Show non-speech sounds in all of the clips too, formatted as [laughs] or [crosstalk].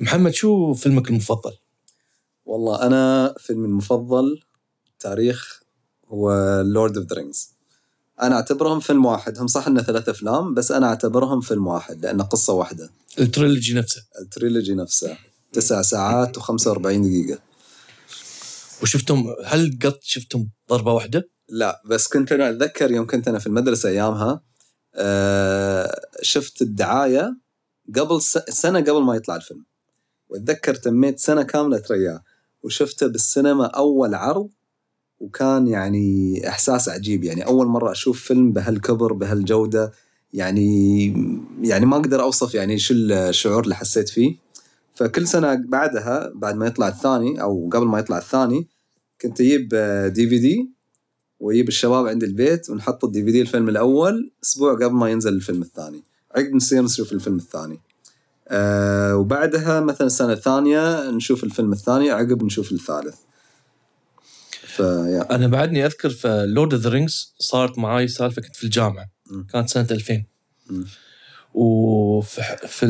محمد شو فيلمك المفضل؟ والله أنا فيلمي المفضل تاريخ هو Lord of the Rings أنا أعتبرهم فيلم واحد. هم صح إنه ثلاث أفلام بس أنا أعتبرهم فيلم واحد لأنه قصة واحدة. ال trilogy نفسه. ال trilogy نفسه. تسع ساعات و45 دقيقة. وشفتم هل قط شفتم ضربة واحدة؟ لا بس كنت أنا أتذكر يوم كنت أنا في المدرسة أيامها آه شفت الدعاية قبل سنة قبل ما يطلع الفيلم. واتذكر تميت سنة كاملة ترياه وشفته بالسينما أول عرض وكان يعني إحساس عجيب. يعني أول مرة أشوف فيلم بهالكبر بهالجودة يعني يعني ما أقدر أوصف يعني شو الشعور اللي حسيت فيه. فكل سنة بعدها بعد ما يطلع الثاني أو قبل ما يطلع الثاني كنت أجيب دي في دي وأجيب الشباب عند البيت ونحط الدي في دي الفيلم الأول أسبوع قبل ما ينزل الفيلم الثاني. عقب نصير نشوف الفيلم الثاني. آه وبعدها مثلا السنة الثانية نشوف الفيلم الثاني عقب نشوف الثالث فيا أنا بعدني أذكر في Lord of the Rings صارت معاي سالفة كنت في الجامعة. كانت سنة 2000 مم. وفي في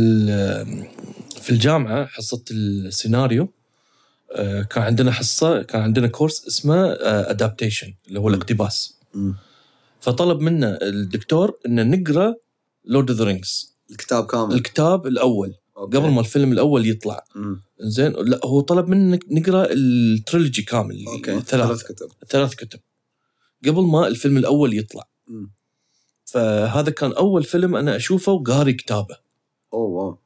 في الجامعة حصه السيناريو آه، كان عندنا حصة كان عندنا course اسمه adaptation اللي هو. الاقتباس. فطلب منا الدكتور ان نقرأ Lord of the Rings الكتاب كامل؟ الكتاب الأول. okay. قبل ما الفيلم الأول يطلع. زين لا هو طلب منا نقرأ ال trilogy كامل. okay ثلاث كتب. ثلاث كتب. قبل ما الفيلم الأول يطلع. مم. فهذا كان أول فيلم أنا أشوفه وقاري كتابه. oh wow.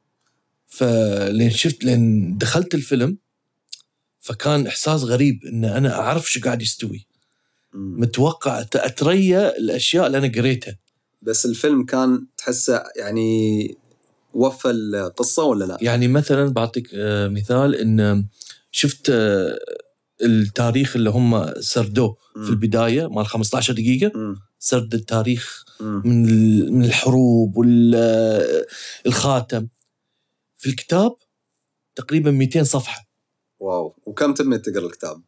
فلين شفت لين دخلت الفيلم فكان إحساس غريب إن أنا أعرف شو قاعد يستوي. متوقع أتريا الأشياء اللي أنا قريتها. بس الفيلم كان تحسه يعني وفى القصة ولا لا؟ يعني مثلا بعطيك آه، مثال إن شفت آه، التاريخ اللي هم سردوه في البداية مال 15 دقيقة مم. سرد التاريخ مم. من من الحروب والخاتم في الكتاب تقريبا 200 صفحة واو وكم تمت تقرأ الكتاب؟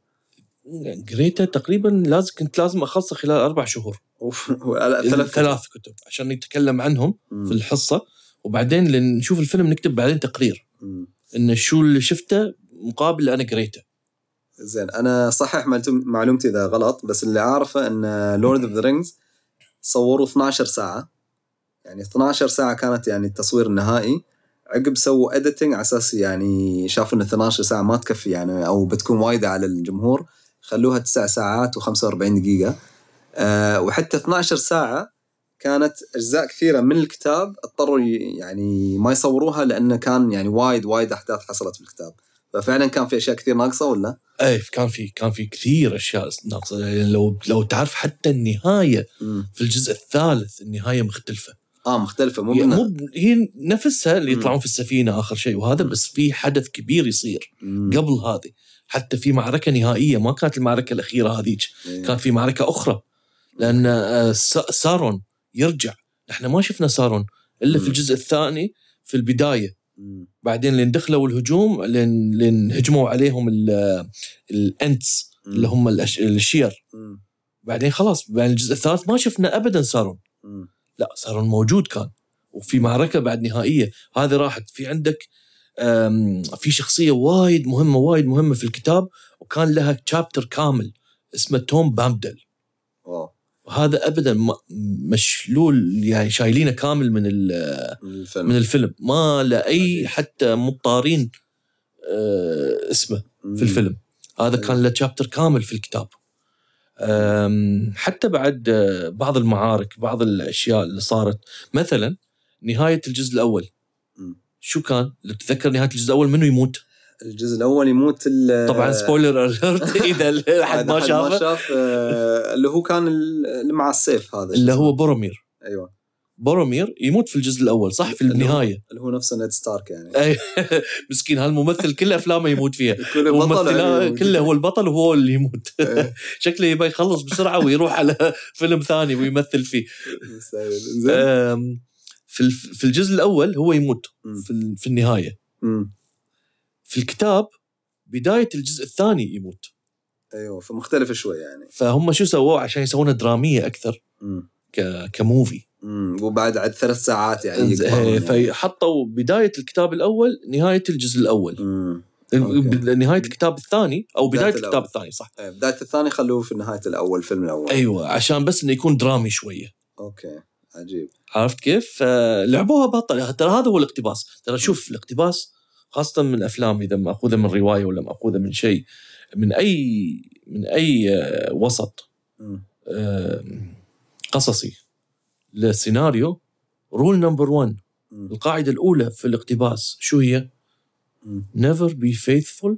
قريته تقريبا لازم كنت لازم اخلصه خلال أربع شهور. أوف ثلاث كتب. ثلاث كتب عشان نتكلم عنهم مم. في الحصة. وبعدين نشوف الفيلم نكتب بعدين تقرير. إن شو اللي شفته مقابل اللي أنا قريته. زين أنا صحح معلوم- معلومتي إذا غلط بس اللي عارفه إن Lord of the Rings صوروا 12 ساعة. يعني 12 ساعة كانت يعني التصوير النهائي. عقب سووا اديتنج على أساس يعني شافوا إن 12 ساعة ما تكفي يعني أو بتكون وايدة على الجمهور. خلوها 9 ساعات و45 دقيقة أه وحتى 12 ساعة كانت أجزاء كثيرة من الكتاب اضطروا يعني ما يصوروها لأنه كان يعني وايد وايد أحداث حصلت في الكتاب ففعلا كان في أشياء كثير ناقصة ولا؟ اي كان في كان في كثير أشياء ناقصة يعني لو لو تعرف حتى النهاية مم. في الجزء الثالث النهاية مختلفة آه مختلفة مو مو هي نفسها اللي. يطلعون في السفينة آخر شيء وهذا. بس في حدث كبير يصير. قبل هذه حتى في معركة نهائية ما كانت المعركة الأخيرة هذيك إيه. كان في معركة أخرى لأن آه، سا- سارون يرجع إحنا ما شفنا سارون إلا في. الجزء الثاني في البداية. بعدين لين دخلوا الهجوم لين لين هجموا عليهم ال- الأنتس اللي هم الشير. بعدين خلاص بعد الجزء الثالث ما شفنا ابدا سارون. لا سارون موجود كان وفي معركة بعد نهائية هذه راحت في عندك في شخصية وايد مهمة وايد مهمة في الكتاب وكان لها تشابتر كامل اسمه توم بامدل واو. وهذا ابدا مشلول يعني شايلينه كامل من ال- من الفيلم. من الفيلم. ما له أي. حتى مضطارين آه، اسمه. في الفيلم. هذا كان له chapter كامل في الكتاب. حتى بعد آه، بعض المعارك بعض الأشياء اللي صارت. مثلا نهاية الجزء الأول. شو كان؟ لو تتذكر نهاية الجزء الأول منو يموت؟ الجزء الأول يموت طبعا spoiler alert [laughs] إذا احد ما شافه. شاف آه، اللي هو كان ال- اللي مع السيف هذا اللي هو بورومير أيوه. بورومير يموت في الجزء الأول صح؟ في النهاية. اللي هو نفسه نيد ستارك يعني. [laughs] أي مسكين هالممثل كل أفلامه يموت فيها. [laughs] ممثلا يعني. كله هو البطل وهو اللي يموت. إيه. شكله يبغى يخلص بسرعة ويروح على فيلم ثاني ويمثل فيه. زين. في في الجزء الأول هو يموت. في في النهاية مم. في الكتاب بداية الجزء الثاني يموت أيوه فمختلف شوي يعني فهم شو سووا عشان يسوونها درامية أكثر مم. ك- كموفي مم. وبعد عد ثلاث ساعات يعني إيه، يعني. فحطوا بداية الكتاب الأول نهاية الجزء الأول مم. okay. نهاية الكتاب الثاني أو بداية بدايه الكتاب الأول. الثاني صح إيه، بداية الثاني خلوه في نهاية الأول الفيلم الأول أيوه عشان بس إنه يكون درامي شوية okay عجيب عرفت كيف؟ فلعبوها بطل ترى هذا هو الاقتباس ترى شوف الاقتباس خاصة من الافلام إذا ماخوذه من رواية ولا ماخوذه من شيء من أي من أي آه، وسط. آه، قصصي للسيناريو rule number 1 مم. القاعدة الأولى في الاقتباس شو هي؟ never be faithful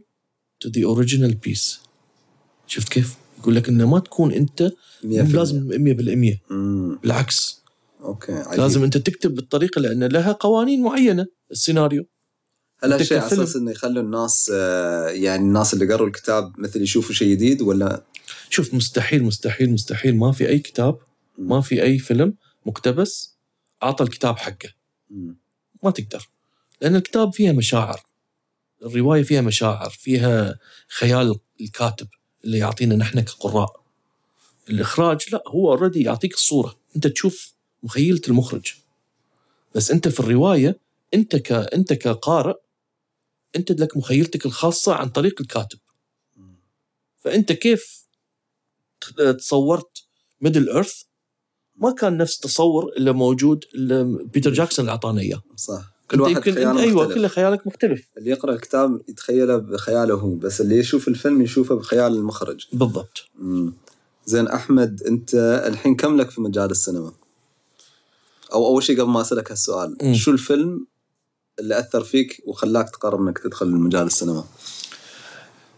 to the original piece شفت كيف؟ يقول لك إنه ما تكون أنت مو لازم 100% مم. بالعكس okay عجيب. لازم أنت تكتب بالطريقة لأن لها قوانين معينة السيناريو. هل هالشيء على أساس إنه يخلوا الناس آه، يعني الناس اللي قروا الكتاب مثل يشوفوا شيء جديد ولا؟ شوف مستحيل مستحيل مستحيل. ما في أي كتاب ما في أي فيلم مقتبس أعطى الكتاب حقه. ما تقدر. لأن الكتاب فيها مشاعر. الرواية فيها مشاعر فيها خيال الكاتب اللي يعطينا نحن كقراء. الإخراج لا هو اوريدي يعطيك الصورة. أنت تشوف مخيلة المخرج بس أنت في الرواية أنت ك أنت كقارئ أنت لك مخيلتك الخاصة عن طريق الكاتب. فأنت كيف تصورت Middle Earth ما كان نفس تصور اللي موجود اللي بيتر جاكسون اللي أعطانا إياه صح كل واحد يمكن خياله أيوه مختلف. كل خيالك مختلف اللي يقرأ الكتاب يتخيله بخياله هو بس اللي يشوف الفيلم يشوفه بخيال المخرج بالضبط مم. زين أحمد أنت الحين كم لك في مجال السينما؟ أو أول شيء قبل ما أسألك هالسؤال مم. شو الفيلم اللي أثر فيك وخلاك تقرر إنك تدخل مجال السينما؟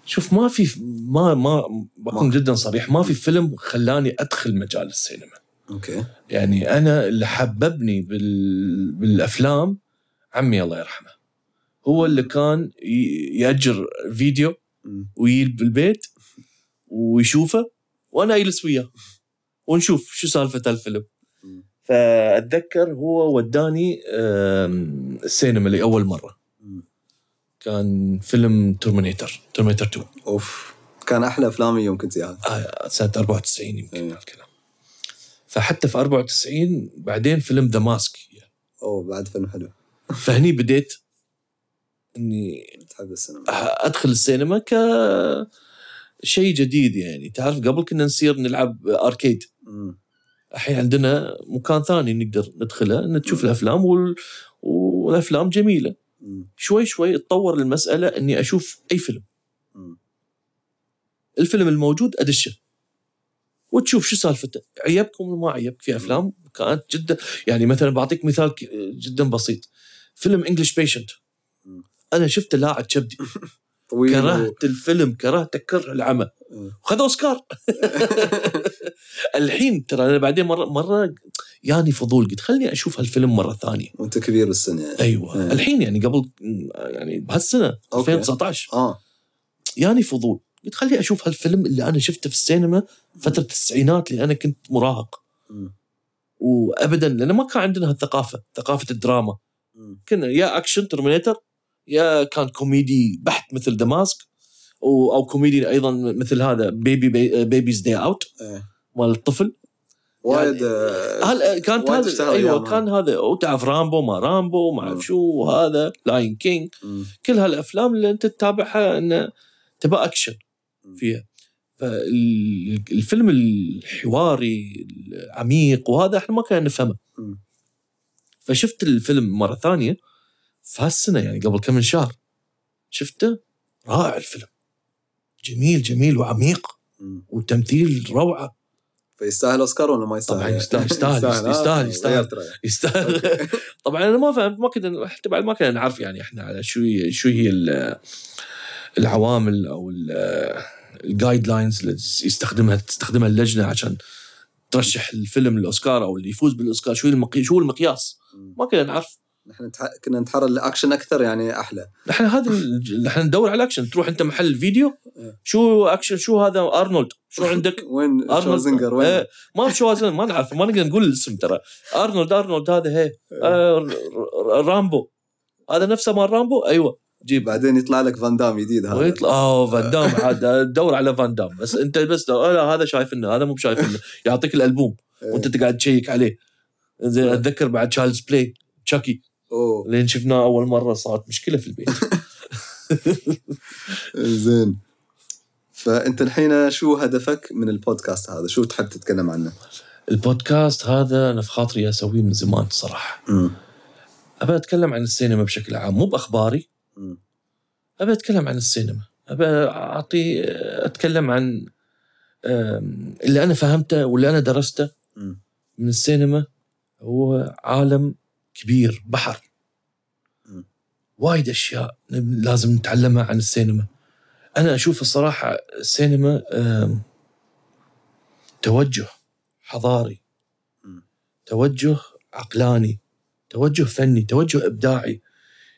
شوف ما في ما ما بكون ما. جدا صريح ما في فيلم خلاني أدخل مجال السينما أوكي يعني أنا اللي حببني بال... بالأفلام عمي الله يرحمه هو اللي كان يأجر فيديو. ويجي بالبيت ويشوفه وأنا أجلس وياه ونشوف شو سالفة الفيلم. فأتذكر هو وداني السينما لأول مرة. كان فيلم Terminator Terminator 2 أوف. كان أحلى أفلامي يوم كنت ياها آه، سنة 94 يمكن أيوة. الكلام فحتى في 94 بعدين فيلم The Mask أوه بعد فيلم حلو. فهني بديت إني احب السينما. أدخل السينما ك شيء جديد يعني. تعرف قبل كنا نصير نلعب arcade. مم. الحين عندنا مكان ثاني نقدر ندخله نشوف الأفلام وال... والأفلام جميلة. شوي شوي تطور المسألة إني أشوف أي فيلم. الفيلم الموجود أدشه. وتشوف شو سالفته. عيبكم ولا ما عيبك في أفلام كانت جدا يعني مثلا بعطيك مثال جدا بسيط. فيلم انجلش بيشنت. أنا شفته لاعب كبدي [laughs] طويل و- كرهت الفيلم كرهته كره العمى. وخذ أوسكار. [laughs] الحين ترى أنا بعدين مرة مرة يعني فضول قلت خلني أشوف هالفيلم مرة ثانية. وأنت كبير بالسن يعني. أيوه. مم. الحين يعني قبل يعني بهالسنة okay. 2019 آه. يعني فضول. قلت خلي أشوف هالفيلم اللي أنا شفته في السينما فترة التسعينات اللي أنا كنت مراهق. مم. وابدا لأن ما كان عندنا هالثقافة ثقافة الدراما. مم. كنا يا action Terminator يا كان كوميدي بحت مثل The Mask أو كوميدي أيضا مثل هذا baby Baby's Day Out مال الطفل وايد آه، هل كانت هذا أيوه. كان هذا وتعرف رامبو ما رامبو ما. أعرف شو هذا Lion King. كل هالأفلام اللي أنت تتابعها إنه تبى أكشن. فيها فالفيلم الحواري العميق وهذا إحنا ما كنا نفهمه. فشفت الفيلم مرة ثانية في هالسنه يعني قبل كم من شهر شفته؟ رائع الفيلم. جميل جميل وعميق. وتمثيل روعة. فيستاهل أوسكار ولا ما يستاهل؟ طبعاً يستاهل- [laughs] يستاهل- آه، يستاهل- يستاهل. يستاهل. [laughs] طبعا أنا ما فهمت ما كنا حتى بعد ما كنا نعرف يعني إحنا على شو شو هي ال- العوامل أو الجايد لاينز اللي يستخدمها تستخدمها اللجنة عشان ترشح الفيلم للأوسكار أو اللي يفوز بالأوسكار. شو المقي... شو هو المقياس. ما كنا نعرف. نحن نتح... كنا نتحرى الاكشن أكثر يعني أحلى. نحن هذا نحن ندور على أكشن. تروح أنت محل الفيديو إيه. شو أكشن شو هذا؟ أرنولد. شو [laughs] عندك؟ وين؟ أرنولد. شوازنجر وين؟ إيه، ما شو هذا ما نعرف ما نقدر نقول الاسم ترى. أرنولد أرنولد هذا هي. آه، ر- ر- رامبو. هذا نفسه مال رامبو؟ أيوه. جيب. بعدين يطلع لك فان دام جديد هذا. ويطلع آه فان دام عاد. دور على فان دام. بس أنت بس. آه لا هذا شايف إنه هذا مو شايف إنه. يعطيك الألبوم. إيه. وأنت تقعد تشيك عليه. زين أتذكر بعد Child's Play Chucky أوه لين شفناه أول مرة صارت مشكلة في البيت [laughs] [laughs] زين فأنت الحين شو هدفك من البودكاست هذا؟ شو تحب تتكلم عنه؟ البودكاست هذا أنا في خاطري أسويه من زمان صراحة ابى أتكلم عن السينما بشكل عام مو بأخباري. ابى أتكلم عن السينما ابى أعطي أتكلم عن اللي أنا فهمته واللي أنا درسته. من السينما هو عالم كبير بحر. وايد أشياء لازم نتعلمها عن السينما أنا أشوف الصراحة السينما توجه حضاري. توجه عقلاني توجه فني توجه إبداعي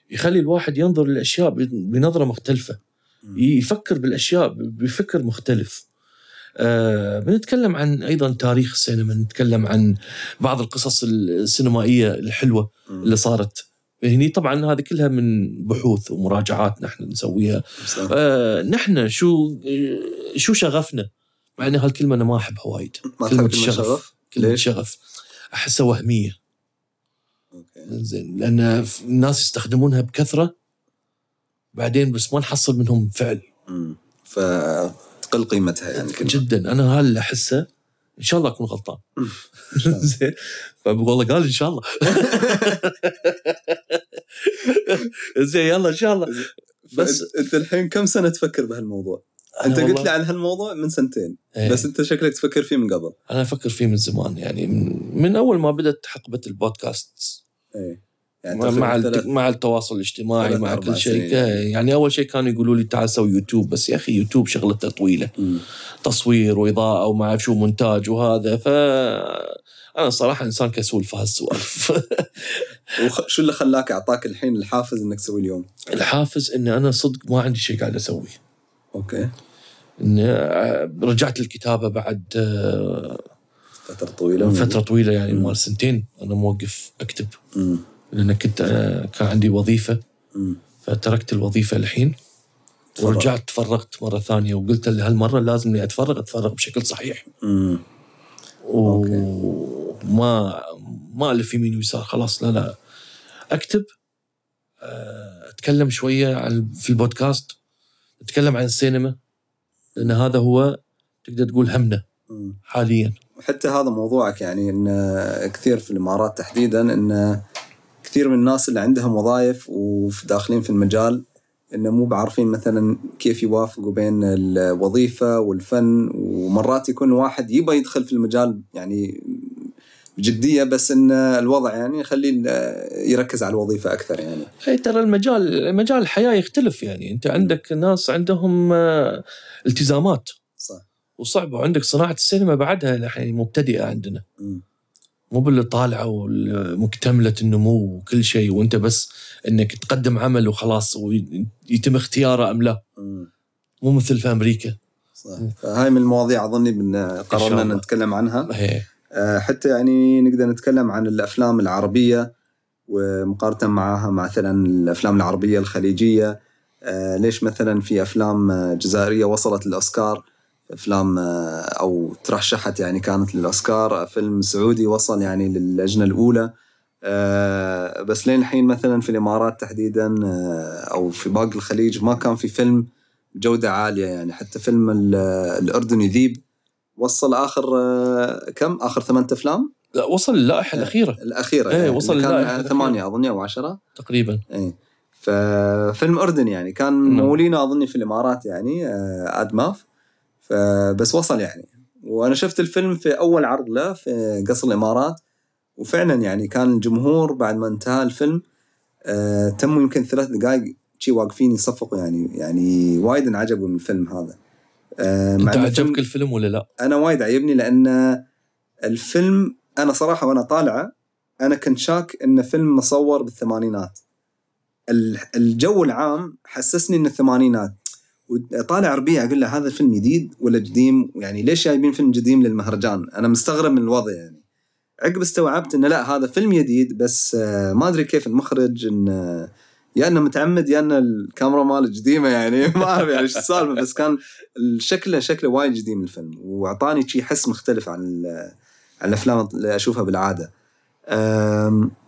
يخلي الواحد ينظر للأشياء بنظرة مختلفة. يفكر بالأشياء بفكر مختلف آه بنتكلم عن أيضا تاريخ السينما نتكلم عن بعض القصص السينمائية الحلوة. اللي صارت هني طبعا هذه كلها من بحوث ومراجعات نحن نسويها. آه نحن شو شو شغفنا مع إن هالكلمة أنا ما أحبها وايد ما كلمة الشغف. شغف؟ كلمة ليش؟ شغف أحسها وهمية أوكي زين لأن ف- الناس يستخدمونها بكثرة بعدين بس ما نحصل منهم فعل أمم. فتقل قيمتها يعني كلمة. جدا. أنا هذا اللي أحسه. إن شاء الله أكون غلطان. زين [laughs] والله قال إن شاء الله. [laughs] زين يلا إن شاء الله. بس- أنت الحين كم سنة تفكر بهالموضوع؟ أنت قلت لي عن هالموضوع من سنتين. إيه. بس أنت شكلك تفكر فيه من قبل. أنا أفكر فيه من زمان يعني من, من أول ما بدأت حقبه البودكاست إيه. يعني مع مع, الت- التواصل الاجتماعي مع كل شيء. يعني أول شيء كانوا يقولوا لي تعال سوي يوتيوب بس يا أخي يوتيوب شغلته طويلة. تصوير وإضاءة وما أعرف شو مونتاج وهذا. ف أنا صراحة إنسان كسول في هالسوالف. [laughs] وخ- شو اللي خلاك أعطاك الحين الحافز إنك تسوي اليوم؟ الحافز إن أنا صدق ما عندي شيء قاعد اسويه أوكي. إن آه، رجعت للكتابة بعد آه، فترة طويلة. فترة طويلة يعني مم. مال سنتين. أنا موقف أكتب. أمم. لأن كنت آه، كان عندي وظيفة. فتركت الوظيفة الحين. ورجعت تفرغت مرة ثانية وقلت له هالمرة لازم أتفرغ أتفرغ بشكل صحيح. وما ما ألف يمين ويسار خلاص لا لا أكتب آه، أتكلم شوية عن في البودكاست أتكلم عن السينما لأن هذا هو تقدر تقول همنا. حاليا وحتى هذا موضوعك يعني إن كثير في الإمارات تحديدا إن كثير من الناس اللي عندهم وظائف وداخلين في المجال إنه مو بعارفين مثلا كيف يوافقوا بين الوظيفة والفن. ومرات يكون الواحد يبغى يدخل في المجال يعني بجدية بس إن الوضع يعني يخليه يركز على الوظيفة أكثر يعني. إي ترى المجال مجال الحياة يختلف يعني. أنت عندك ناس عندهم آه، التزامات. صح. وصعبة. وعندك صناعة السينما بعدها الحين مبتدئة عندنا. مم. مو باللي طالعة ومكتمله النمو وكل شيء وأنت بس إنك تقدم عمل وخلاص ويتم اختياره أم لا. مو مثل في أمريكا. صح. فهاي من المواضيع أظني قررنا نتكلم عنها. هي. آه، حتى يعني نقدر نتكلم عن الأفلام العربية ومقارنة معها مثلا الأفلام العربية الخليجية. آه، ليش مثلا في أفلام جزائرية وصلت للاوسكار أفلام آه، أو ترشحت يعني كانت للأوسكار. فيلم سعودي وصل يعني للجنة الأولى. آه، بس لين الحين مثلا في الإمارات تحديدا آه، أو في باقي الخليج ما كان في فيلم جودة عالية يعني. حتى فيلم ال- الاردني ذيب وصل آخر كم؟ آخر ثمان أفلام؟ لا وصل اللائحة الأخيرة. الأخيرة إيه، يعني وصل كان الأخيرة. ثمانية اظني أو عشرة. تقريبا. اي ففيلم اردني يعني كان نعم. مولينه أظني في الإمارات يعني آه، ادماف فبس وصل يعني. وأنا شفت الفيلم في أول عرض له في قصر الإمارات وفعلا يعني كان الجمهور بعد ما انتهى الفيلم آه، تموا يمكن ثلاث دقائق شي واقفين يصفقوا يعني يعني وايد انعجبوا من الفيلم هذا. آه، انت عجبك الفيلم ولا لا؟ أنا وايد عجبني لأن الفيلم أنا صراحة وأنا طالعه أنا كنت شاك انه فيلم مصور بالثمانينات. ال- الجو العام حسسني انه الثمانينات وطالع ربيع أقول له هذا فيلم جديد ولا قديم؟ يعني ليش جايبين فيلم قديم للمهرجان؟ أنا مستغرب من الوضع يعني. عقب استوعبت إنه لا هذا فيلم جديد بس آه، ما أدري كيف المخرج انه يا إنه متعمد يا إنه الكاميرا ماله قديمة يعني. [laughs] ما أعرف يعني إيش السالفة بس كان شكله شكله وايد قديم الفيلم وأعطاني شي حس مختلف عن عن الأفلام اللي أشوفها بالعادة.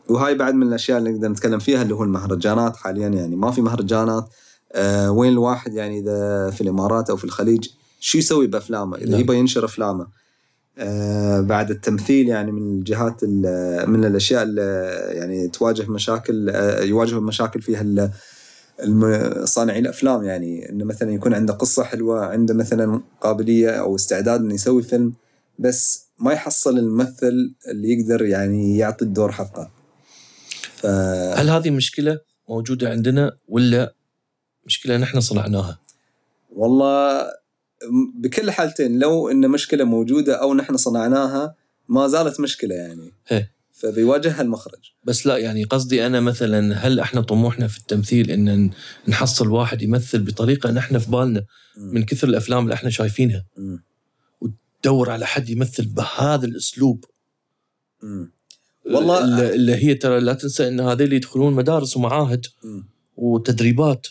وهاي بعد من الأشياء اللي نقدر نتكلم فيها اللي هو المهرجانات. حاليا يعني ما في مهرجانات. أه وين الواحد يعني إذا في الإمارات أو في الخليج شو يسوي بأفلامه؟ إذا نعم. يبغى ينشر أفلامه. أه بعد التمثيل يعني من الجهات ال- من الأشياء اللي يعني تواجه مشاكل أه يواجهوا مشاكل فيها صانعي الأفلام يعني. إنه مثلا يكون عنده قصة حلوة عنده مثلا قابلية أو استعداد إنه يسوي فيلم بس ما يحصل الممثل اللي يقدر يعني يعطي الدور حقه. ف هل هذه مشكلة موجودة عندنا ولا مشكلة نحن صنعناها؟ والله بكل حالتين لو إن مشكلة موجودة أو نحن صنعناها ما زالت مشكلة يعني. إيه. فبيواجهها المخرج. بس لا يعني قصدي أنا مثلا هل إحنا طموحنا في التمثيل إن نحصل واحد يمثل بطريقة نحن في بالنا من كثر الأفلام اللي إحنا شايفينها؟ م- دور على حد يمثل بهذا الأسلوب؟ م- والله- اللي اللي هي ترى لا تنسى إن هذول يدخلون مدارس ومعاهد م- وتدريبات.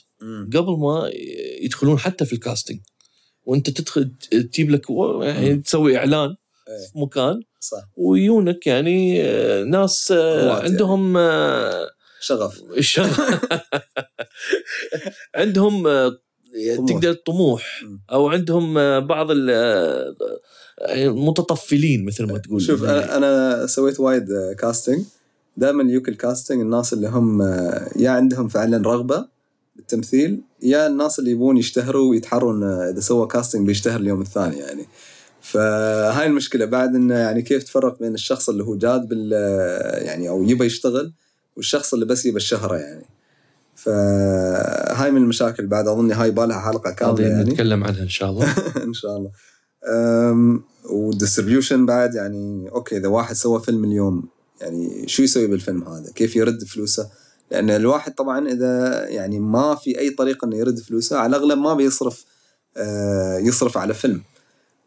قبل ما يدخلون حتى في الكاستنج. وانت تدخل تجيب لك يعني تسوي إعلان إيه. في مكان صح. ويونك يعني آه، ناس آه، يعني. عندهم آه، شغف. الشغف [laughs] عندهم طموح. تقدر طموح. أو عندهم بعض آه، المتطفلين مثل ما تقول. شوف أنا أنا سويت وايد casting دائما يجوك ال casting الناس اللي هم يا عندهم فعلا رغبة بالتمثيل يا الناس اللي يبون يشتهروا ويتحروا انه إذا سوى casting بيشتهر اليوم الثاني يعني. فهاي المشكلة. بعد انه يعني كيف تفرق بين الشخص اللي هو جاد بال يعني أو يبى يشتغل والشخص اللي بس يبى الشهرة يعني. فهاي من المشاكل. بعد اظن هاي بالها حلقة كاملة يعني. نتكلم عنها إن شاء الله. [laughs] إن شاء الله. أم، وال distribution بعد يعني okay إذا واحد سوى فيلم اليوم يعني شو يسوي بالفيلم هذا؟ كيف يرد فلوسه؟ لأن الواحد طبعا إذا يعني ما في أي طريقة إنه يرد فلوسه على الأغلب ما بيصرف آه، يصرف على فيلم.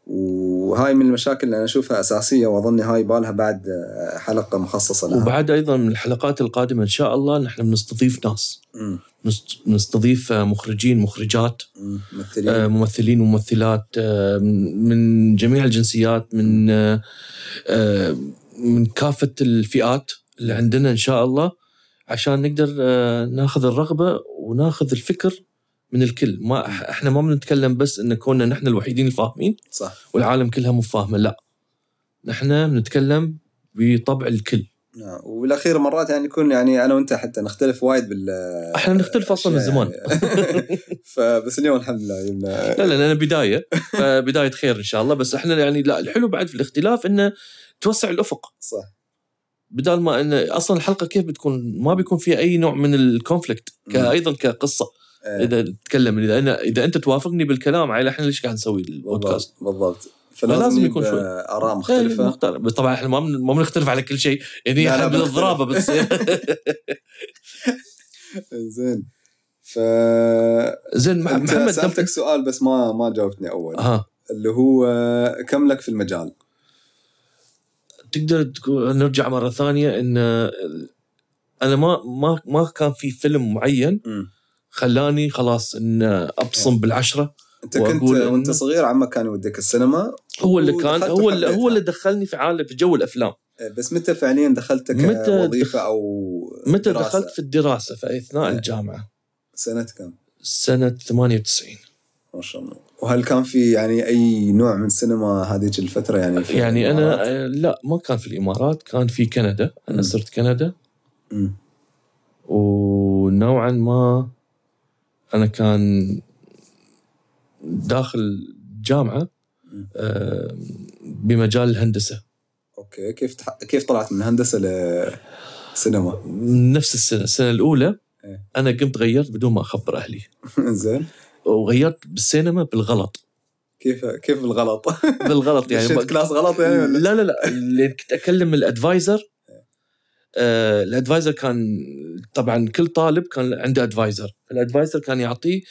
وهاي من المشاكل اللي أنا أشوفها أساسية وأظن هاي بالها بعد آه، حلقة مخصصة لها. وبعد أيضا من الحلقات القادمة إن شاء الله نحن بنستضيف ناس. نست- نستضيف آه، مخرجين مخرجات مم. ممثلين. ممثلين وممثلات من جميع الجنسيات من من كافة الفئات اللي عندنا إن شاء الله. عشان نقدر آه، ناخذ الرغبة وناخذ الفكر من الكل. ما إحنا ما بنتكلم بس إن كوننا نحن الوحيدين الفاهمين صح. والعالم كلها مو فاهمة لا. نحن بنتكلم بطبع الكل. نعم وبالأخير مرات يعني يكون يعني أنا وأنت حتى نختلف وايد بال إحنا نختلف أصلا من زمان. يعني. [laughs] فبس اليوم الحمد لله جبنا لا لا لأن بداية. [laughs] بدايه خير إن شاء الله. بس إحنا يعني لا الحلو بعد في الاختلاف إنه توسع الأفق. صح. بدال ما إن أصلا الحلقة كيف بتكون ما بيكون فيها أي نوع من الكونفليكت. أيضا كقصة إيه، إذا تتكلم إذا أنا إذا أنت توافقني بالكلام على إحنا ليش قاعد نسوي البودكاست بالضبط فلازم يكون شوي. آراء إيه، مختلفة مختلف. بس طبعا إحنا ما بن- ما بنختلف على كل شيء يعني إحنا. بالضرابة بتصير [laughs] [laughs] زين ف زين محمد سألتك. سؤال بس ما ما جاوبتني أول ها اللي هو كم لك في المجال؟ تقدر نرجع مرة ثانية إن أنا ما ما ما كان في فيلم معين. خلاني خلاص إن أبصم بالعشرة أنت كنت وأنت صغير عمك كان يوديك السينما هو اللي كان هو اللي. هو اللي دخلني في عالم في جو الأفلام إيه، بس متى فعليا دخلت كوظيفة أو متى دراسة؟ دخلت في الدراسة في أثناء إيه. الجامعة سنة كم؟ سنة 98 ما شاء الله وهل كان في يعني أي نوع من السينما هذيك الفترة يعني في يعني الإمارات؟ أنا آه، لا ما كان في الإمارات كان في كندا أنا مم. صرت كندا مم. ونوعا ما أنا كان داخل جامعة. آه، بمجال الهندسة okay كيف تح... كيف طلعت من هندسة لسينما؟ نفس السنة السنة الأولى إيه. أنا قمت غيرت بدون ما أخبر أهلي [laughs] زين وغيرت بالسينما بالغلط كيف كيف بالغلط؟ [laughs] بالغلط يعني دشيت class غلط يعني ولا؟ لا لا لا اللي كنت أكلم ال advisor آه ال advisor كان طبعا كل طالب كان عنده advisor ال advisor كان يعطيه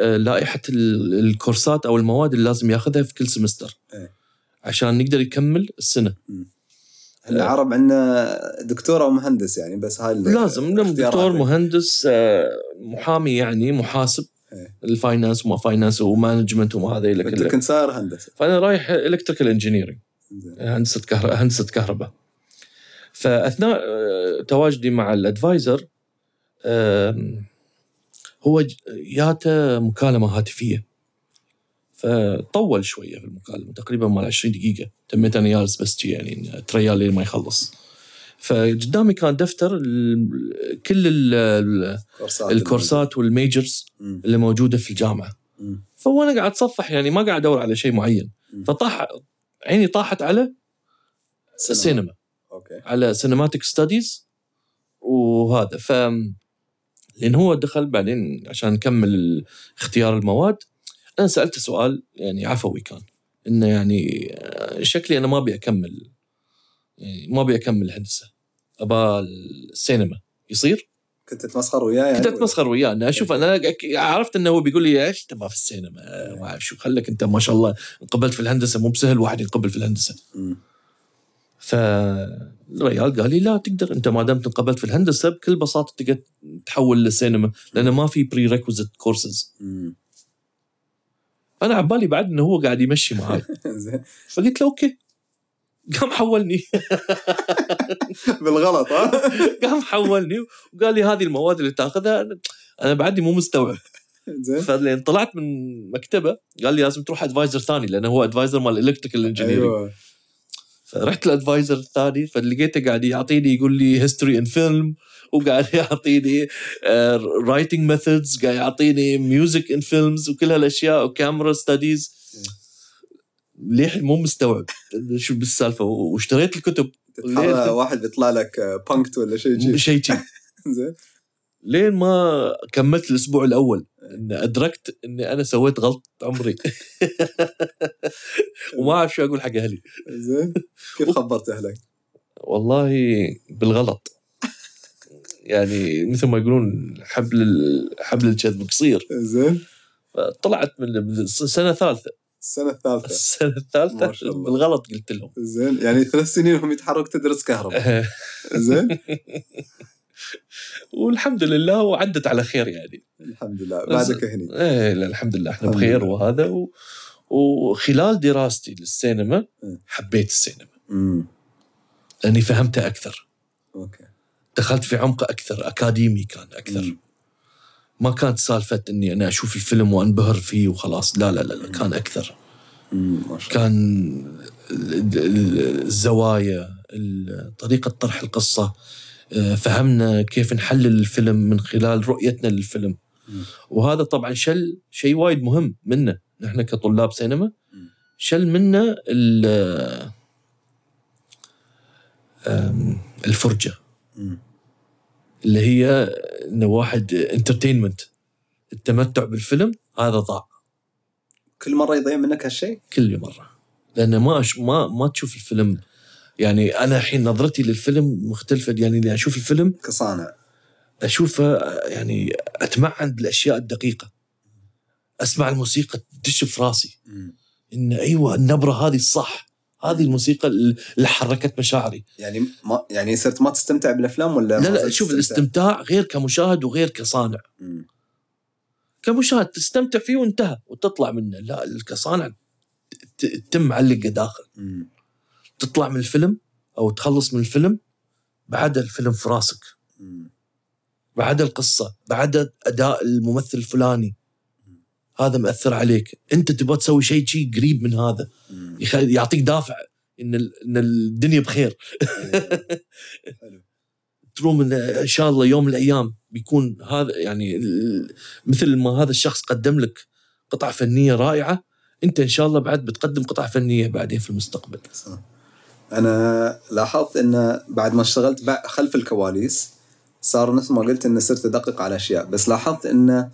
آه لائحة ال- الكورسات أو المواد اللي لازم ياخذها في كل semester إيه. عشان نقدر يكمل السنة العرب عندنا دكتور أو مهندس يعني بس هاي لازم. دكتور مهندس آه محامي يعني محاسب. ال finance وما finance و management وما هذا انت كله كنت ساير هندسة. فأنا رايح electrical engineering. هندسة كهرباء هندسة كهرباء. فأثناء آه، تواجدي مع ال advisor هو جاته مكالمة هاتفية. فطول شوية في المكالمة تقريبا مال 20 دقيقة. تميت أنا جالس بس يعني تريا ال لين ما يخلص. فقدامي كان دفتر كل ال- ال- courses ات ال courses ات وال majors. اللي موجودة في الجامعة. فوانا قاعد أتصفح يعني ما قاعد أدور على شيء معين. فطاح عيني طاحت على السينما okay. على cinematic studies وهذا. ف لأن هو دخل بعدين عشان نكمل اختيار المواد أنا سألته سؤال يعني عفوي كان. إنه يعني آه، شكلي أنا ما أبي أكمل يعني ما أبي أكمل هندسة. ابى السينما. يصير؟ كنت تتمسخر وياه يعني كنت أتمسخر وياه. انه أشوف أنا عرفت إنه هو بيقول لي إيش؟ تبغى في السينما. ما اعرف شو خلك أنت؟ ما شاء الله. انقبلت في الهندسة مو بسهل واحد ينقبل في الهندسة. فالريال قال لي لا تقدر. أنت ما دام انقبلت في الهندسة بكل بساطة تقدر تحول للسينما لأنه ما في prerequisite courses. أنا عبالي بعد إنه هو قاعد يمشي معاي. [laughs] فقلت له okay. قام حولني. [laughs] بالغلط ها؟ [laughs] قام حولني وقال لي هذه المواد اللي تاخذها أنا- أنا بعدني مو مستوعب. زين. فلين طلعت من مكتبة قال لي لازم تروح advisor ثاني لأنه هو advisor مال electrical engineering أيوه. فرحت لل advisor الثاني فلقيته قاعد يعطيني يقول لي history in film وقاعد [laughs] يعطيني writing methods قاعد يعطيني music in films وكل هالأشياء و camera studies ليه مو مستوعب؟ شو بالسالفة؟ واشتريت الكتب. واحد بيطلع لك بانكت ولا شيء شيء [laughs] زين. لين ما كملت الأسبوع الأول ان أدركت إني أنا سويت غلط عمري. [laughs] وما أعرف شو أقول حق أهلي. زين. كيف خبرت أهلك؟ والله بالغلط. يعني مثل ما يقولون حبل حبل الكذب قصير زين. طلعت من من السنة ما الثالثة. شاء الله. بالغلط قلت لهم. زين يعني ثلاث سنين هم يتحرك تدرس كهرباء. [laughs] زين؟ [laughs] والحمد لله وعدت على خير يعني. الحمد لله. بعدك هني. إيه لا الحمد لله. إحنا الحمد بخير لله. وهذا و... وخلال دراستي للسينما م. حبيت السينما. امم لأني فهمتها أكثر. okay. دخلت في عمق أكثر أكاديمي كان أكثر. مم. ما كانت سالفة إني أنا أشوف الفيلم وأنبهر فيه وخلاص. لا لا لا, لا كان أكثر. كان ال- ال- الزوايا ال- طريقة طرح القصة آه، فهمنا كيف نحلل الفيلم من خلال رؤيتنا للفيلم. وهذا طبعا شل شيء وايد مهم منا نحن كطلاب سينما. شل منا الفرجة. اللي هي إنه واحد انترتينمنت التمتع بالفيلم هذا ضاع. كل مرة يضيع منك هالشيء؟ كل مرة. لأن ما أش... ما ما تشوف الفيلم. يعني أنا الحين نظرتي للفيلم مختلفة يعني اني أشوف الفيلم كصانع. أشوفه يعني أتمعن بالأشياء الدقيقة. أسمع الموسيقى تدش في راسي. إن أيوه النبرة هذه الصح هذه الموسيقى اللي حركت مشاعري يعني ما يعني صرت ما تستمتع بالأفلام ولا لا لا شوف؟ الاستمتاع غير كمشاهد وغير كصانع مم. كمشاهد تستمتع فيه وانتهى وتطلع منه لا كصانع تتم معلق داخل مم. تطلع من الفيلم أو تخلص من الفيلم بعد الفيلم في راسك. بعد القصة بعد أداء الممثل الفلاني هذا مأثر عليك. أنت تبغى تسوي شيء شيء قريب من هذا. يعطيك دافع إن إن الدنيا بخير. [laughs] تروم إن شاء الله يوم من الأيام بيكون هذا يعني مثل ما هذا الشخص قدم لك قطعة فنية رائعة أنت إن شاء الله بعد بتقدم قطعة فنية بعدين في المستقبل. صح. أنا لاحظت إن بعد ما اشتغلت خلف الكواليس صار نفس ما قلت إن صرت أدقق على أشياء. بس لاحظت إن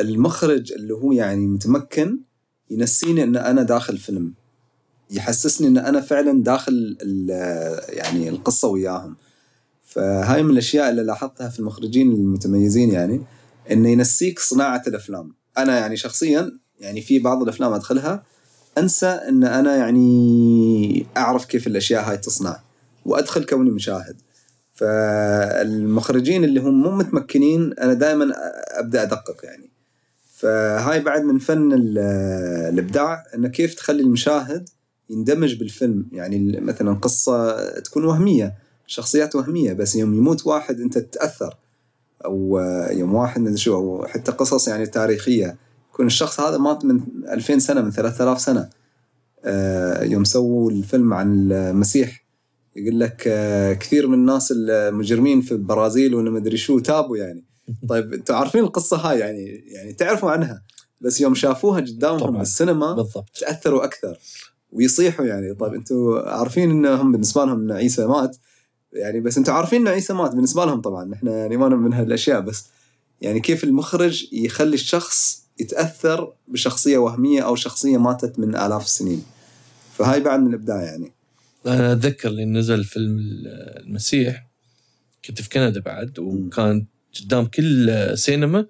المخرج اللي هو يعني متمكن ينسيني إن أنا داخل فيلم. يحسسني إن أنا فعلا داخل يعني القصة وياهم. فهاي من الأشياء اللي لاحظتها في المخرجين المتميزين يعني إنه ينسيك صناعة الأفلام. أنا يعني شخصيا يعني في بعض الأفلام أدخلها أنسى إن أنا يعني أعرف كيف الأشياء هاي تصنع وأدخل كوني مشاهد. فالمخرجين اللي هم مو متمكنين أنا دائما أبدأ أدقق يعني. فهاي بعد من فن ال- الإبداع إنه كيف تخلي المشاهد يندمج بالفيلم. يعني مثلا قصة تكون وهمية شخصيات وهمية بس يوم يموت واحد أنت تتأثر. أو يوم واحد شو أو حتى قصص يعني تاريخية. يكون الشخص هذا مات من 2000 سنة من 3000 سنة. آه، يوم سووا الفيلم عن المسيح يقول لك آه، كثير من الناس المجرمين في البرازيل ولا مدري شو تابوا يعني. [laughs] طيب أنتم عارفين القصة هاي يعني يعني تعرفوا عنها بس يوم شافوها قدامهم. بالسينما بالضبط. تأثروا أكثر ويصيحوا يعني. طيب أنتم عارفين إنهم بالنسبة لهم إن عيسى مات؟ يعني بس أنتم عارفين إن عيسى مات بالنسبة لهم طبعا إحنا يعني ما نؤمن هالأشياء بس يعني كيف المخرج يخلي الشخص يتأثر بشخصية وهمية أو شخصية ماتت من آلاف السنين؟ فهاي بعد من الإبداع يعني. أنا أتذكر لأن نزل فيلم المسيح كنت في كندا بعد وكان قدام كل سينما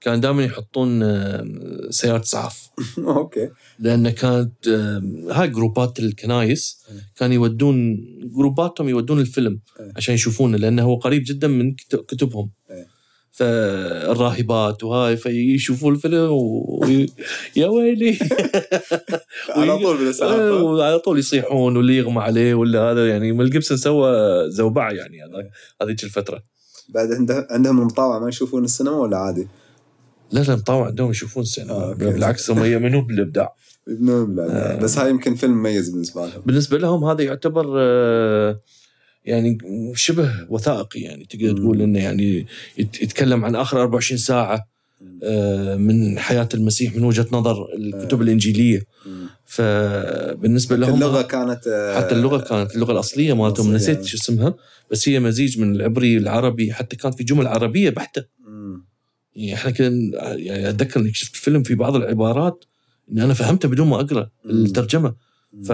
كان دائما يحطون آه، سيارة اسعاف [laughs] okay. لأن كانت آه، هاي groups ات الكنايس إيه. كانوا يودون groups اتهم يودون الفيلم إيه. عشان يشوفونه لأنه هو قريب جدا من كت- كتبهم. إيه. فالراهبات وهاي فيشوفون الفيلم وي... [laughs] يا ويلي. [laughs] على طول بالاسعاف وعلى طول يصيحون واللي يغمى عليه ولا هذا يعني مل جيبسون سوى زوبعة يعني هذيك الفترة. بعد عنده عندهم المطاوعه ما يشوفون السينما ولا عادي؟ لا لا مطاوع عندهم يشوفون السينما آه،. بالعكس هم [laughs] يؤمنون بالإبداع يبنون بالأبداع. آه. بس هاي يمكن فيلم مميز بالنسبة لهم بالنسبة لهم هذا يعتبر آه، يعني شبه وثائقي يعني تقدر. تقول إنه يعني يت- يتكلم عن آخر 24 ساعة من حياة المسيح من وجهة نظر الكتب الإنجيلية مم. فبالنسبة لهم اللغة كانت آه، حتى اللغة كانت اللغة الأصلية مالتهم. نسيت شو اسمها بس هي مزيج من العبري العربي حتى كانت في جمل عربية بحتة. يعني إحنا كنا يعني أتذكر إني شفت فيلم في بعض العبارات إني أنا فهمتها بدون ما أقرأ. الترجمة. ف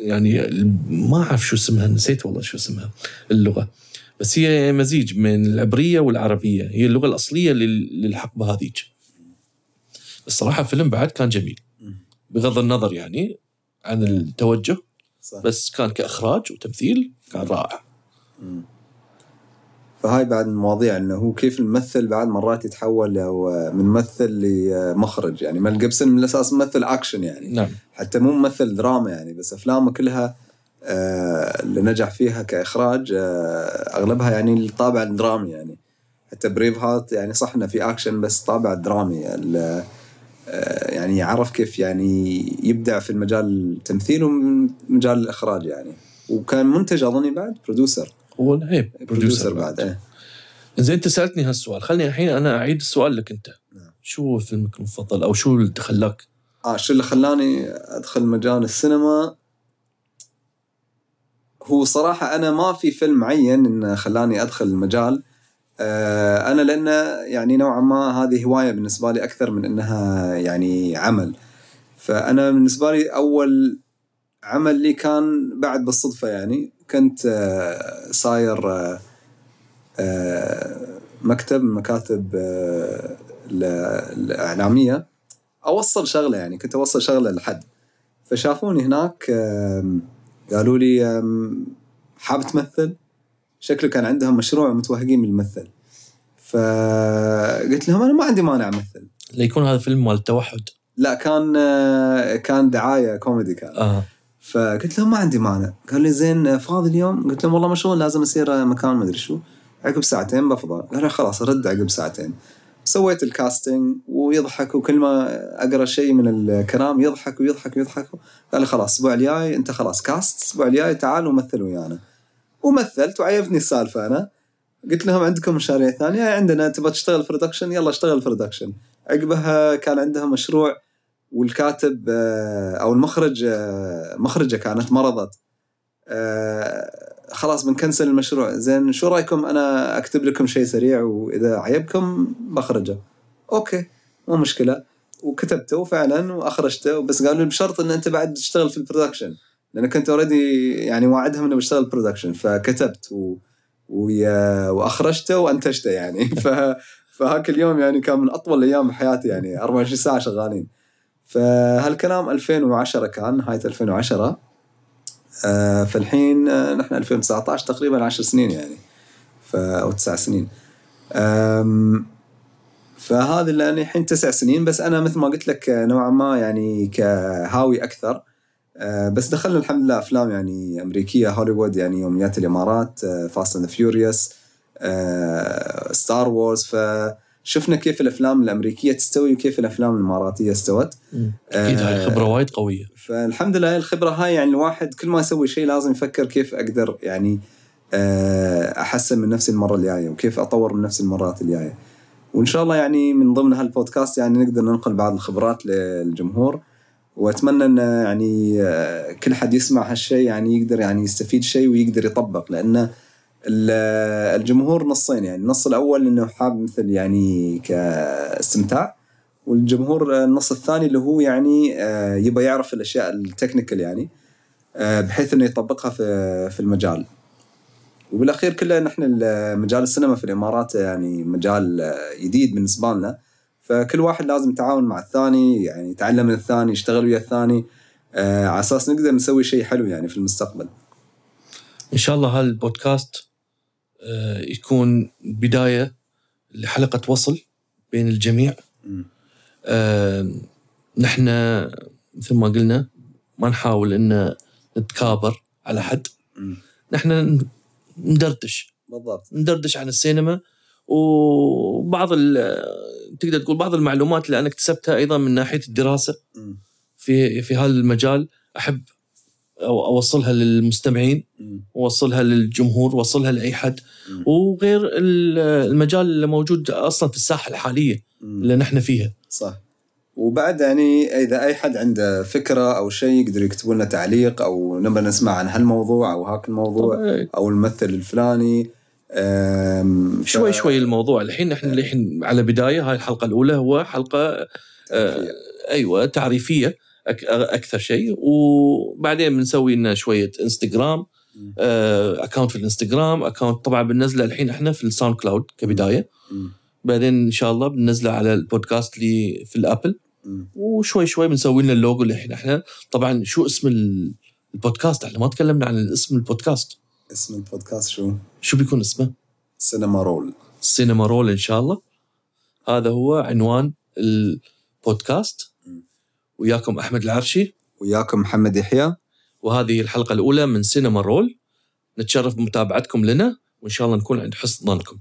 يعني ما أعرف شو اسمها نسيت والله شو اسمها اللغة بس هي مزيج من العبرية والعربية. هي اللغة الأصلية لل- للحقبة هذيك. الصراحة الفيلم بعد كان جميل. بغض النظر يعني عن التوجه صح. بس كان كإخراج وتمثيل كان رائع. مم. فهاي بعد المواضيع إنه هو كيف الممثل بعد مرات يتحول أو من ممثل لمخرج يعني. ميل جيبسون من الأساس ممثل أكشن يعني. نعم. حتى مو ممثل دراما يعني بس أفلامه كلها آه، اللي نجح فيها كإخراج آه، أغلبها يعني الطابع الدرامي يعني. حتى Braveheart يعني صح إنه في أكشن بس طابع درامي. آه، يعني يعرف كيف يعني يبدع في المجال التمثيل ومجال الإخراج يعني. وكان منتج أظني بعد برودوسر. هو هي برودوسر بعد إيه. زين أنت سألتني هالسؤال. خلني الحين أنا أعيد السؤال لك أنت. نعم. شو فيلمك المفضل أو شو اللي خلاك آه شو اللي خلاني أدخل مجال السينما؟ هو صراحة أنا ما في فيلم معين إنه خلاني أدخل المجال. آه أنا لأن يعني نوعا ما هذه هواية بالنسبة لي أكثر من إنها يعني عمل. فأنا بالنسبة لي أول عمل لي كان بعد بالصدفة يعني. كنت آه صاير آه مكتب من مكاتب ال- الإعلامية أوصل شغلة يعني كنت أوصل شغلة لحد. فشافوني هناك قالوا لي حاب تمثل؟ شكله كان عندهم مشروع متوهقين من الممثل. فقلت لهم أنا ما عندي مانع أمثل. ليكون هذا فيلم مال التوحد. لا كان آه، كان دعاية كوميدي كان. آه. فقلت لهم ما عندي مانع. قال لي زين آه، فاضي اليوم؟ قلت لهم والله مشغول لازم اسير آه، مكان ما أدري شو. عقب ساعتين بفضل قال خلاص رد عقب ساعتين. سويت ال casting ويضحك وكل ما أقرأ شيء من الكلام يضحك ويضحك ويضحك. قال لي خلاص الأسبوع الجاي أنت خلاص cast الأسبوع الجاي تعال ومثل ويانا. ومثلت وعجبني السالفة أنا. قلت لهم عندكم مشاريع ثانية؟ عندنا تبغى تشتغل production يلا اشتغل production عقبها كان عندها مشروع والكاتب آه، أو المخرج آه، مخرجة كانت مرضت. آه، خلاص بن cancel المشروع. زين شو رأيكم؟ أنا أكتب لكم شيء سريع وإذا عجبكم بخرجه. okay مو مشكلة. وكتبته فعلا وأخرجته بس قالوا لي بشرط إن أنت بعد تشتغل في ال production. لأن كنت already يعني واعدهم اني بشتغل production فكتبت و... ويا- وأخرجته وأنتجته يعني. [laughs] ف... فهاك اليوم يعني كان من أطول الأيام بحياتي يعني 24 ساعة شغالين. فهالكلام 2010 كان نهايه 2010 آه، فالحين آه، نحن 2019 تقريبا 10 سنين يعني. ف... أو تسع سنين. فهذا أنا الحين تسع سنين بس أنا مثل ما قلت لك آه، نوعا ما يعني كهاوي أكثر. آه، بس دخلنا الحمد لله أفلام يعني أمريكية هوليوود يعني يوميات الإمارات Fast and Furious Star Wars فشفنا كيف الأفلام الأمريكية تستوي وكيف الأفلام الإماراتية استوت. أكيد هاي آه، خبره وايد قوية. فالحمد لله الخبرة هاي يعني الواحد كل ما يسوي شيء لازم يفكر كيف أقدر يعني آه، أحسن من نفسي المرة الجاية وكيف أطور من نفسي المرات الجاية. وإن شاء الله يعني من ضمن هالبودكاست يعني نقدر ننقل بعض الخبرات للجمهور. وأتمنى إن يعني آه، كل حد يسمع هالشيء يعني يقدر يعني يستفيد شيء ويقدر يطبق لأن ال- الجمهور نصين يعني النص الأول إنه حاب مثل يعني كاستمتاع والجمهور النص الثاني اللي هو يعني آه، يبغى يعرف الأشياء التكنيكال يعني آه، بحيث إنه يطبقها في في المجال. وبالأخير كله نحن ال- مجال السينما في الإمارات يعني مجال آه، جديد بالنسبة لنا. فكل واحد لازم يتعاون مع الثاني يعني يتعلم من الثاني يشتغل ويا الثاني على أساس نقدر نسوي شيء حلو يعني في المستقبل. إن شاء الله هالبودكاست يكون بداية لحلقة وصل بين الجميع. آه، نحن مثل ما قلنا ما نحاول إن نتكابر على حد. نحن ندردش بالضبط ندردش عن السينما وبعض ال- تقدر تقول بعض المعلومات اللي أنا اكتسبتها أيضا من ناحية الدراسة. في في هذا المجال أحب أوصلها للمستمعين مم. واوصلها للجمهور واوصلها لأي حد. وغير ال- المجال اللي موجود أصلا في الساحة الحالية. اللي نحن فيها صح وبعد يعني إذا أي حد عنده فكرة أو شيء يقدر يكتبوا لنا تعليق أو نبغى نسمع عن هالموضوع أو هاك الموضوع طبعاً أو الممثل الفلاني ف- شوي شوي الموضوع الحين إحنا الحين على بداية هاي الحلقة الأولى هو حلقة آه، تعريفية. أيوه تعريفية أكثر شيء وبعدين بنسوي لنا شوية انستغرام مم. آه، account في الانستغرام account طبعا بننزله الحين إحنا في ال SoundCloud كبداية مم. بعدين إن شاء الله بننزله على البودكاست اللي في ال Apple مم. وشوي شوي بنسوي لنا اللوجو اللي الحين إحنا طبعا شو اسم ال- البودكاست إحنا ما تكلمنا عن اسم البودكاست اسم البودكاست شو؟ شو بيكون اسمه؟ سينما رول سينما رول إن شاء الله هذا هو عنوان البودكاست. وياكم أحمد العرشي. وياكم محمد يحيى. وهذه الحلقة الأولى من سينما رول. نتشرف بمتابعتكم لنا وإن شاء الله نكون عند حسن ظنكم.